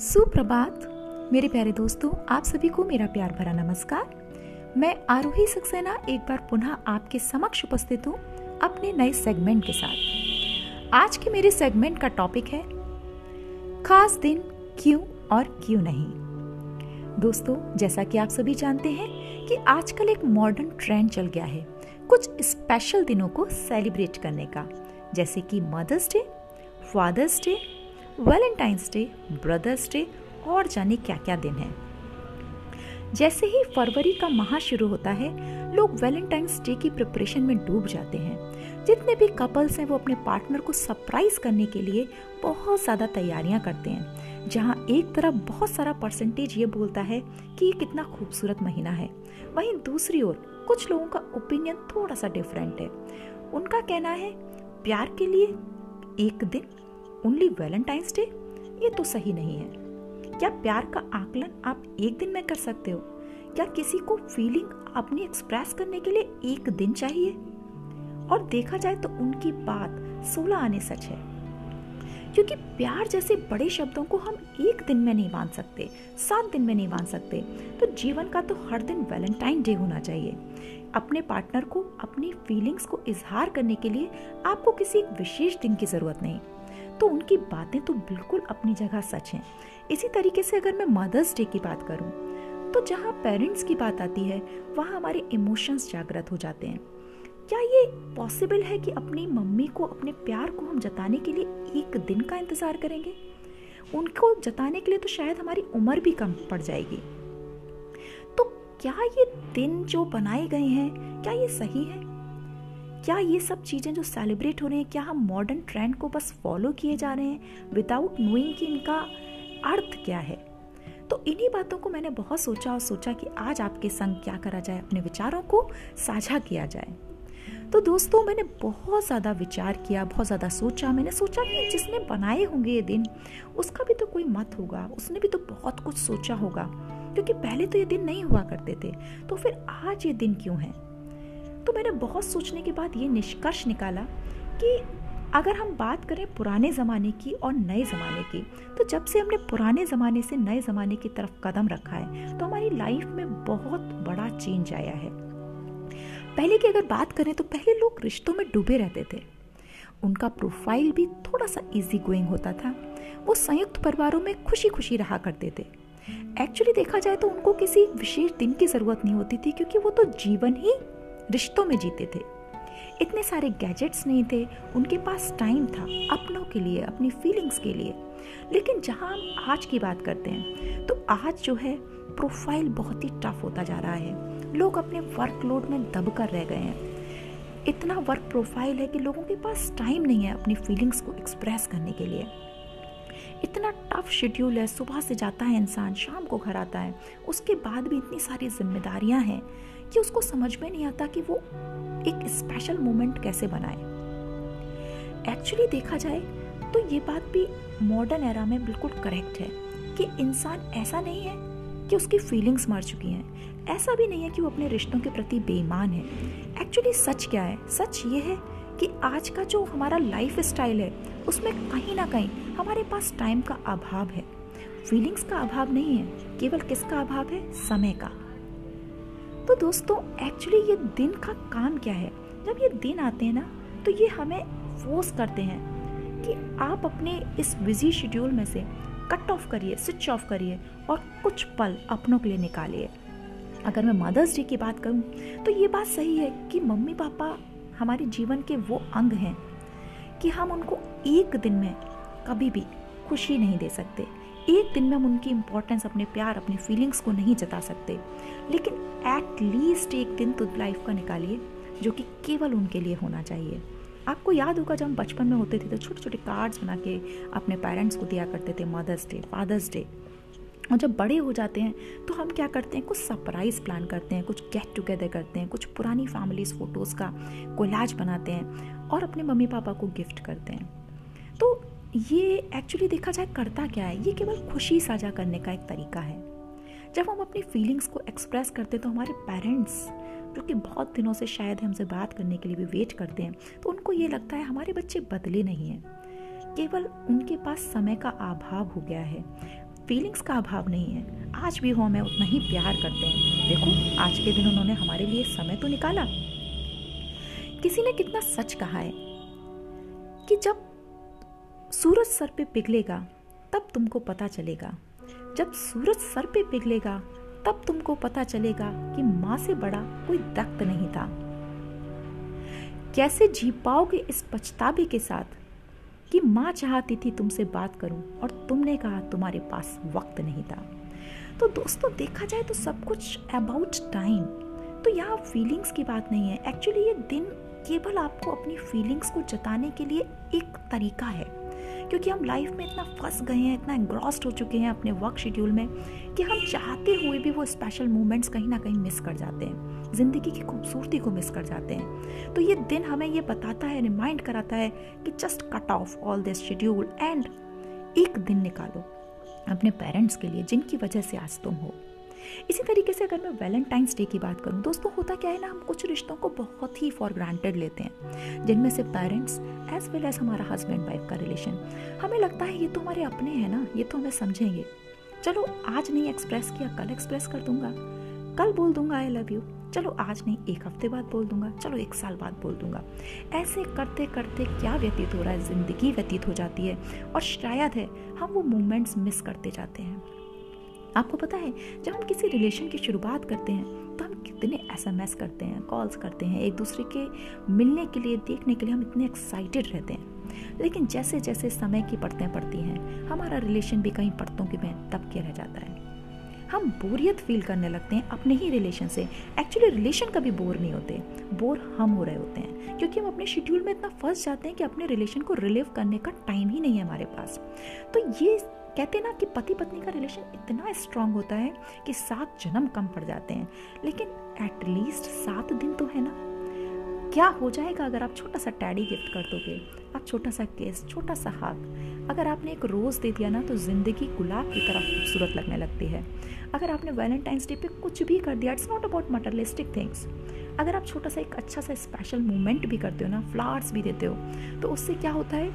सुप्रभात। मेरे प्यारे दोस्तों, आप सभी को मेरा प्यार भरा नमस्कार। मैं आरोही सक्सेना एक बार पुनः आपके समक्ष उपस्थित हूँ अपने नए सेगमेंट के साथ। आज के मेरे सेगमेंट का टॉपिक है, खास दिन क्यों और क्यों नहीं? दोस्तों, जैसा कि आप सभी जानते हैं कि आजकल एक मॉडर्न ट्रेंड चल गया है, कुछ स्पेशल दिनों को सेलिब्रेट करने का। जैसे कि Mother's Day Father's Day Valentine's Day, Brother's Day और जाने क्या क्या दिन है। जैसे ही फरवरी का माह शुरू होता है, लोग वैलेंटाइंस डे की प्रिपरेशन में डूब जाते हैं। जितने भी कपल्स हैं वो अपने पार्टनर को सरप्राइज़ करने के लिए बहुत ज़्यादा तैयारियाँ करते हैं, जहाँ एक तरफ़ बहुत सारा परसेंटेज ये बोलता है कि ये कितना खूबसूरत महीना है। वहीं दूसरी ओर कुछ लोगों का ओपिनियन थोड़ा सा डिफरेंट है। उनका कहना है, प्यार के लिए एक दिन ओनली वैलेंटाइंस डे ये तो सही नहीं है। क्या प्यार का आकलन आप एक दिन में कर सकते हो? क्या किसी को फीलिंग अपनी एक्सप्रेस करने के लिए एक दिन चाहिए? और देखा जाए तो उनकी बात सोलह आने सच है। क्योंकि प्यार जैसे बड़े शब्दों को हम एक दिन में नहीं बाँध सकते, सात दिन में नहीं बाँध सकते। तो जीवन का तो हर दिन वैलेंटाइन डे होना चाहिए। अपने पार्टनर को, अपनी फीलिंग्स को इजहार करने के लिए आपको किसी एक विशेष दिन की ज़रूरत नहीं। तो उनकी बातें तो बिल्कुल अपनी जगह सच हैं। इसी तरीके से अगर मैं मदर्स डे की बात करूँ तो जहाँ पेरेंट्स की बात आती है, वहाँ हमारे इमोशंस जागृत हो जाते हैं। क्या ये पॉसिबल है कि अपनी मम्मी को, अपने प्यार को हम जताने के लिए एक दिन का इंतज़ार करेंगे? उनको जताने के लिए तो शायद हमारी उम्र भी कम पड़ जाएगी। तो क्या ये दिन जो बनाए गए हैं, क्या ये सही है? क्या ये सब चीज़ें जो सेलिब्रेट हो रहे हैं, क्या हम मॉडर्न ट्रेंड को बस फॉलो किए जा रहे हैं? विदाउट नोइंग कि इनका अर्थ क्या है? तो इन्हीं बातों को मैंने बहुत सोचा और सोचा कि आज आपके संग क्या करा जाए, अपने विचारों को साझा किया जाए। तो दोस्तों, मैंने बहुत ज़्यादा विचार किया, बहुत ज़्यादा सोचा। मैंने सोचा कि जिसने बनाए होंगे ये दिन, उसका भी तो कोई मत होगा। उसने भी तो बहुत कुछ सोचा होगा, क्योंकि पहले तो ये दिन नहीं हुआ करते थे। तो फिर आज ये दिन क्यों है? तो मैंने बहुत सोचने के बाद ये निष्कर्ष निकाला कि अगर हम बात करें पुराने ज़माने की और नए ज़माने की तो जब से हमने पुराने ज़माने से नए ज़माने की तरफ़ कदम रखा है तो हमारी लाइफ में बहुत बड़ा चेंज आया है। पहले की अगर बात करें तो पहले लोग रिश्तों में डूबे रहते थे। उनका प्रोफ़ाइल भी थोड़ा सा इजी गोइंग होता था। वो संयुक्त परिवारों में खुशी खुशी रहा करते थे। एक्चुअली देखा जाए तो उनको किसी विशेष दिन की ज़रूरत नहीं होती थी, क्योंकि वो तो जीवन ही रिश्तों में जीते थे। इतने सारे गैजेट्स नहीं थे, उनके पास टाइम था, अपनों के लिए, अपनी फीलिंग्स के लिए। लेकिन जहाँ हम आज की बात करते हैं तो आज जो है प्रोफ़ाइल बहुत ही टफ होता जा रहा है। लोग अपने वर्कलोड में दब कर रह गए हैं। इतना वर्क प्रोफ़ाइल है कि लोगों के पास टाइम नहीं है अपनी फीलिंग्स को एक्सप्रेस करने के लिए। इतना टफ शेड्यूल है, सुबह से जाता है इंसान, शाम को घर आता है, उसके बाद भी इतनी सारी जिम्मेदारियाँ हैं। कि उसको समझ में नहीं आता कि वो एक स्पेशल मोमेंट कैसे बनाए। एक्चुअली देखा जाए तो ये बात भी मॉडर्न एरा में बिल्कुल करेक्ट है कि इंसान ऐसा नहीं है कि उसकी फीलिंग्स मर चुकी हैं। ऐसा भी नहीं है कि वो अपने रिश्तों के प्रति बेईमान है। एक्चुअली सच क्या है? सच ये है कि आज का जो हमारा लाइफ स्टाइल है, उसमें कहीं ना कहीं हमारे पास टाइम का अभाव है। फीलिंग्स का अभाव नहीं है, केवल किसका अभाव है? समय का। तो दोस्तों एक्चुअली ये दिन का काम क्या है? जब ये दिन आते हैं ना तो ये हमें फोर्स करते हैं कि आप अपने इस बिज़ी शेड्यूल में से कट ऑफ़ करिए स्विच ऑफ़ करिए और कुछ पल अपनों के लिए निकालिए। अगर मैं मदर्स डे की बात करूँ तो ये बात सही है कि मम्मी पापा हमारे जीवन के वो अंग हैं कि हम उनको एक दिन में कभी भी खुशी नहीं दे सकते। एक दिन में हम उनकी इम्पोर्टेंस अपने प्यार, अपने फीलिंग्स को नहीं जता सकते। लेकिन एट लीस्ट एक दिन तो लाइफ का निकालिए, जो कि केवल उनके लिए होना चाहिए। आपको याद होगा जब हम बचपन में होते थे तो छोटे छोटे कार्ड्स बना के अपने पेरेंट्स को दिया करते थे मदर्स डे फादर्स डे और जब बड़े हो जाते हैं तो हम क्या करते हैं, कुछ सरप्राइज़ प्लान करते हैं, कुछ गेट टुगेदर करते हैं, कुछ पुरानी फैमिलीज़ फ़ोटोज़ का कोलाज बनाते हैं और अपने मम्मी पापा को गिफ्ट करते हैं। ये एक्चुअली देखा जाए, करता क्या है? ये केवल खुशी साझा करने का एक तरीका है। जब हम अपनी फीलिंग्स को एक्सप्रेस करते हैं तो हमारे पेरेंट्स जो कि बहुत दिनों से शायद हमसे बात करने के लिए भी वेट करते हैं तो उनको ये लगता है, हमारे बच्चे बदले नहीं हैं। केवल उनके पास समय का अभाव हो गया है। फीलिंग्स का अभाव नहीं है। आज भी वो हमें उतना ही प्यार करते हैं। देखो, आज के दिन उन्होंने हमारे लिए समय तो निकाला। किसी ने कितना सच कहा है कि जब सूरज सर पे पिघलेगा, तब तुमको पता चलेगा। जब सूरज सर पे पिघलेगा, तब तुमको पता चलेगा कि माँ से बड़ा कोई दख्त नहीं था। कैसे जी पाओगे इस पछतावे के साथ कि माँ चाहती थी तुमसे बात करूँ और तुमने कहा तुम्हारे पास वक्त नहीं था? तो दोस्तों, देखा जाए तो सब कुछ अबाउट टाइम तो यहाँ फीलिंग्स की बात नहीं है। एक्चुअली ये दिन केवल आपको अपनी फीलिंग्स को जताने के लिए एक तरीका है। क्योंकि हम लाइफ में इतना फंस गए हैं, इतना एंग्रॉस्ड हो चुके हैं अपने वर्क शेड्यूल में कि हम चाहते हुए भी वो स्पेशल मोमेंट्स कहीं ना कहीं मिस कर जाते हैं। ज़िंदगी की खूबसूरती को मिस कर जाते हैं। तो ये दिन हमें ये बताता है रिमाइंड कराता है कि just cut off all this schedule and एक दिन निकालो अपने पेरेंट्स के लिए, जिनकी वजह से आज तुम हो। इसी तरीके से अगर मैं वैलेंटाइंस डे की बात करूँ, दोस्तों, होता क्या है ना, हम कुछ रिश्तों को बहुत ही फॉर ग्रांटेड लेते हैं। जिनमें से पेरेंट्स एज वेल एज हमारा हस्बैंड वाइफ का रिलेशन हमें लगता है ये तो हमारे अपने हैं ना, ये तो हमें समझेंगे। चलो, आज नहीं एक्सप्रेस किया, कल एक्सप्रेस कर दूँगा। कल बोल दूँगा आई लव यू चलो, आज नहीं, एक हफ़्ते बाद बोल दूँगा। चलो, एक साल बाद बोल दूँगा। ऐसे करते करते क्या व्यतीत हो रहा है? ज़िंदगी व्यतीत हो जाती है। और शायद है, हम वो मोमेंट्स मिस करते जाते हैं। आपको पता है, जब हम किसी रिलेशन की शुरुआत करते हैं तो हम कितने एस एम एस करते हैं कॉल्स करते हैं, एक दूसरे के मिलने के लिए, देखने के लिए हम इतने एक्साइटेड रहते हैं। लेकिन जैसे जैसे समय की परतें पड़ती हैं, हमारा रिलेशन भी कहीं पड़तों के में तब के रह जाता है। हम बोरियत फील करने लगते हैं अपने ही रिलेशन से। एक्चुअली रिलेशन कभी बोर नहीं होते बोर हम हो रहे होते हैं, क्योंकि हम अपने शेड्यूल में इतना फंस जाते हैं कि अपने रिलेशन को रिलीव करने का टाइम ही नहीं है हमारे पास। तो ये कहते ना कि पति पत्नी का रिलेशन इतना स्ट्रांग होता है कि सात जन्म कम पड़ जाते हैं। लेकिन एटलीस्ट सात दिन तो है ना। क्या हो जाएगा अगर आप छोटा सा टैडी गिफ्ट कर दोगे, आप छोटा सा केस, छोटा सा हाथ अगर आपने एक रोज़ दे दिया ना तो ज़िंदगी गुलाब की तरह खूबसूरत लगने लगती है। अगर आपने वैलेंटाइंस डे पे कुछ भी कर दिया it's not about materialistic things अगर आप छोटा सा एक अच्छा सा स्पेशल मोमेंट भी करते हो ना फ्लावर्स भी देते हो तो उससे क्या होता है?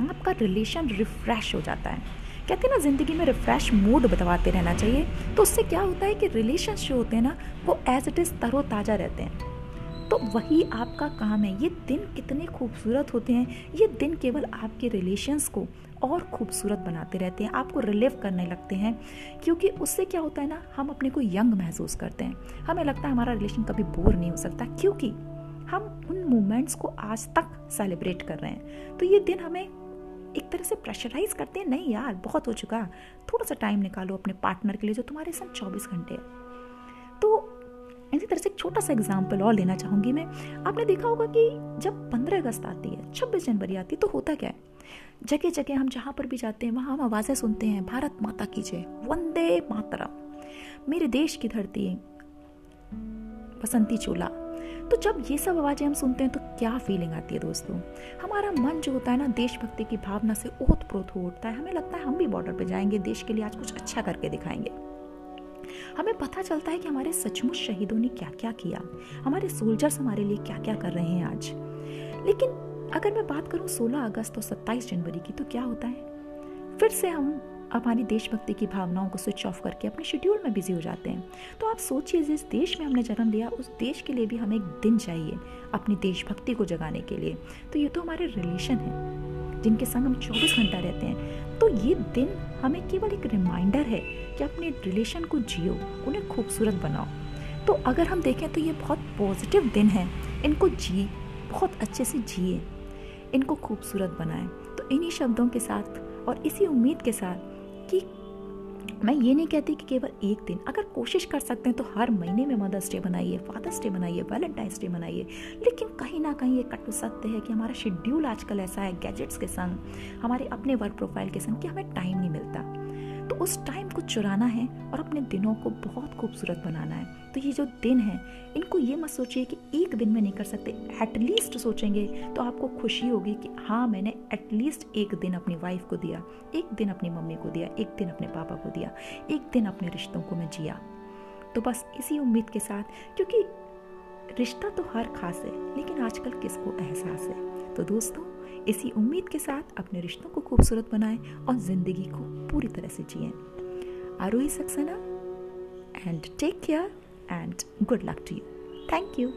आपका रिलेशन रिफ्रेश हो जाता है। कहते हैं ना, ज़िंदगी में रिफ्रेश मूड बताते रहना चाहिए। तो उससे क्या होता है कि रिलेशन जो होते हैं ना, वो एज इट इज़ तरोताज़ा रहते हैं। तो वही आपका काम है। ये दिन कितने खूबसूरत होते हैं। ये दिन केवल आपके रिलेशंस को और खूबसूरत बनाते रहते हैं। आपको रिलीव करने लगते हैं। क्योंकि उससे क्या होता है ना, हम अपने को यंग महसूस करते हैं। हमें लगता है हमारा रिलेशन कभी बोर नहीं हो सकता। क्योंकि हम उन मोमेंट्स को आज तक सेलिब्रेट कर रहे हैं। तो ये दिन हमें एक तरह से प्रेशराइज करते हैं, नहीं यार, बहुत हो चुका। थोड़ा सा टाइम निकालो अपने पार्टनर के लिए जो तुम्हारे संग चौबीस घंटे है। तो इसी तरह से एक छोटा सा एग्ज़ाम्पल और लेना चाहूँगी मैं। आपने देखा होगा कि जब पंद्रह अगस्त आती है, छब्बीस जनवरी आती है तो होता क्या है? जगह जगह हम जहाँ पर भी जाते हैं, वहाँ हम आवाज़ें सुनते हैं, भारत माता की जय, वंदे मातरम। मेरे देश की धरती बसंती चोला। तो जब ये सब आवाज़ें हम सुनते हैं तो क्या फीलिंग आती है दोस्तों? हमारा मन जो होता है ना, देशभक्ति की भावना से ओत प्रोत हो उठता है। हमें लगता है हम भी बॉर्डर पे जाएँगे, देश के लिए आज कुछ अच्छा करके दिखाएँगे। हमें पता चलता है कि हमारे सचमुच शहीदों ने क्या क्या? किया हमारे सोल्जर्स हमारे लिए क्या क्या कर रहे हैं आज? लेकिन अगर मैं बात करूँ 16 अगस्त और 27 जनवरी की तो क्या होता है? फिर से हम हमारी देशभक्ति की भावनाओं को स्विच ऑफ़ करके अपने शेड्यूल में बिज़ी हो जाते हैं। तो आप सोचिए, जिस देश में हमने जन्म लिया, उस देश के लिए भी हमें एक दिन चाहिए अपनी देशभक्ति को जगाने के लिए। तो ये तो हमारे रिलेशन है, जिनके संग हम चौबीस घंटा रहते हैं। तो ये दिन हमें केवल एक रिमाइंडर है कि अपने रिलेशन को जियो, उन्हें खूबसूरत बनाओ। तो अगर हम देखें तो ये बहुत पॉजिटिव दिन है। इनको जी बहुत अच्छे से जिए, इनको खूबसूरत बनाएँ। तो इन्हीं शब्दों के साथ और इसी उम्मीद के साथ कि मैं ये नहीं कहती कि केवल एक दिन। अगर कोशिश कर सकते हैं तो हर महीने में मदर्स डे बनाइए फादर्स डे बनाइए वैलेंटाइंस डे बनाइए लेकिन कहीं ना कहीं ये कटु सत्य है कि हमारा शेड्यूल आजकल ऐसा है गैजेट्स के संग, हमारे अपने वर्क प्रोफ़ाइल के संग कि हमें टाइम नहीं मिलता। तो उस टाइम को चुराना है और अपने दिनों को बहुत खूबसूरत बनाना है। तो ये जो दिन है, इनको ये मत सोचिए कि एक दिन में नहीं कर सकते एटलीस्ट सोचेंगे तो आपको खुशी होगी कि हाँ मैंने एटलीस्ट एक दिन अपनी वाइफ को दिया, एक दिन अपनी मम्मी को दिया, एक दिन अपने पापा को दिया, एक दिन अपने रिश्तों को मैं जिया। तो बस इसी उम्मीद के साथ, क्योंकि रिश्ता तो हर खास है, लेकिन आजकल किसको एहसास है? तो दोस्तों इसी उम्मीद के साथ अपने रिश्तों को खूबसूरत बनाएँ और ज़िंदगी को पूरी तरह से जिए। Aarohi Saxena and take care and good luck to you thank you